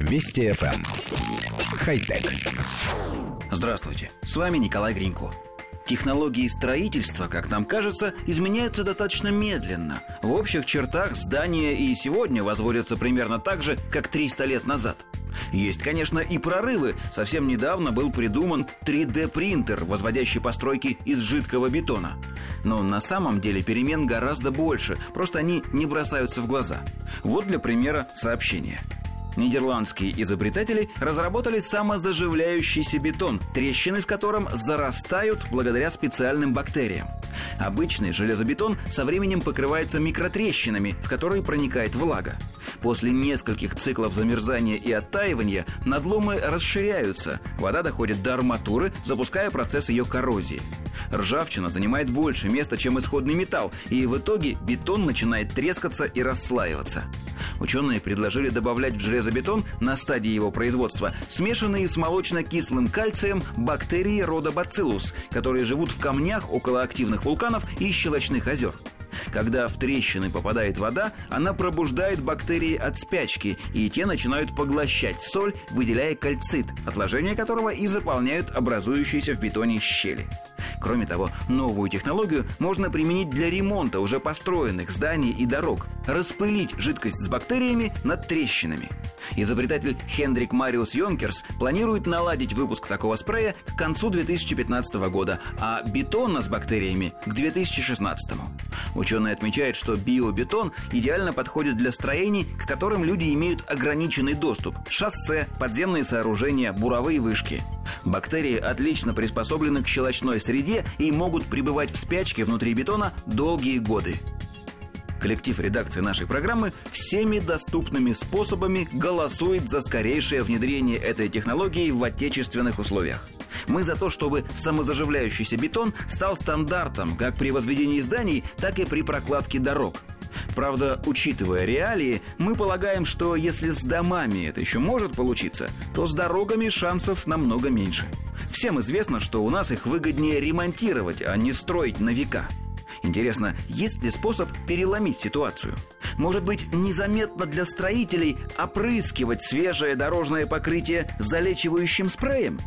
Вести FM. Эм. Хай-тек. Здравствуйте, с вами Николай Гринько. Технологии строительства, как нам кажется, изменяются достаточно медленно. В общих чертах здания и сегодня возводятся примерно так же, как 300 лет назад. Есть, конечно, и прорывы. Совсем недавно был придуман 3D-принтер, возводящий постройки из жидкого бетона. Но на самом деле перемен гораздо больше, просто они не бросаются в глаза. Вот для примера сообщение – Нидерландские изобретатели разработали самозаживляющийся бетон, трещины в котором зарастают благодаря специальным бактериям. Обычный железобетон со временем покрывается микротрещинами, в которые проникает влага. После нескольких циклов замерзания и оттаивания надломы расширяются, вода доходит до арматуры, запуская процесс ее коррозии. Ржавчина занимает больше места, чем исходный металл, и в итоге бетон начинает трескаться и расслаиваться. Ученые предложили добавлять в железобетон на стадии его производства смешанные с молочно-кислым кальцием бактерии рода бациллус, которые живут в камнях около активных вулканов и щелочных озер. Когда в трещины попадает вода, она пробуждает бактерии от спячки, и те начинают поглощать соль, выделяя кальцит, отложения которого и заполняют образующиеся в бетоне щели. Кроме того, новую технологию можно применить для ремонта уже построенных зданий и дорог, распылить жидкость с бактериями над трещинами. Изобретатель Хендрик Мариус Йонкерс планирует наладить выпуск такого спрея к концу 2015 года, а бетона с бактериями к 2016. Ученые отмечают, что биобетон идеально подходит для строений, к которым люди имеют ограниченный доступ – шоссе, подземные сооружения, буровые вышки. Бактерии отлично приспособлены к щелочной среде и могут пребывать в спячке внутри бетона долгие годы. Коллектив редакции нашей программы всеми доступными способами голосует за скорейшее внедрение этой технологии в отечественных условиях. Мы за то, чтобы самозаживляющийся бетон стал стандартом как при возведении зданий, так и при прокладке дорог. Правда, учитывая реалии, мы полагаем, что если с домами это еще может получиться, то с дорогами шансов намного меньше. Всем известно, что у нас их выгоднее ремонтировать, а не строить на века – Интересно, есть ли способ переломить ситуацию? Может быть, незаметно для строителей опрыскивать свежее дорожное покрытие залечивающим спреем?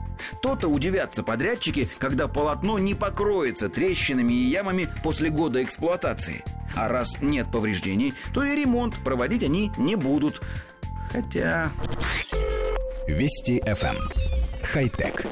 То-то удивятся подрядчики, когда полотно не покроется трещинами и ямами после года эксплуатации. А раз нет повреждений, то и ремонт проводить они не будут. Хотя... Вести FM. Эм. Хай-тек.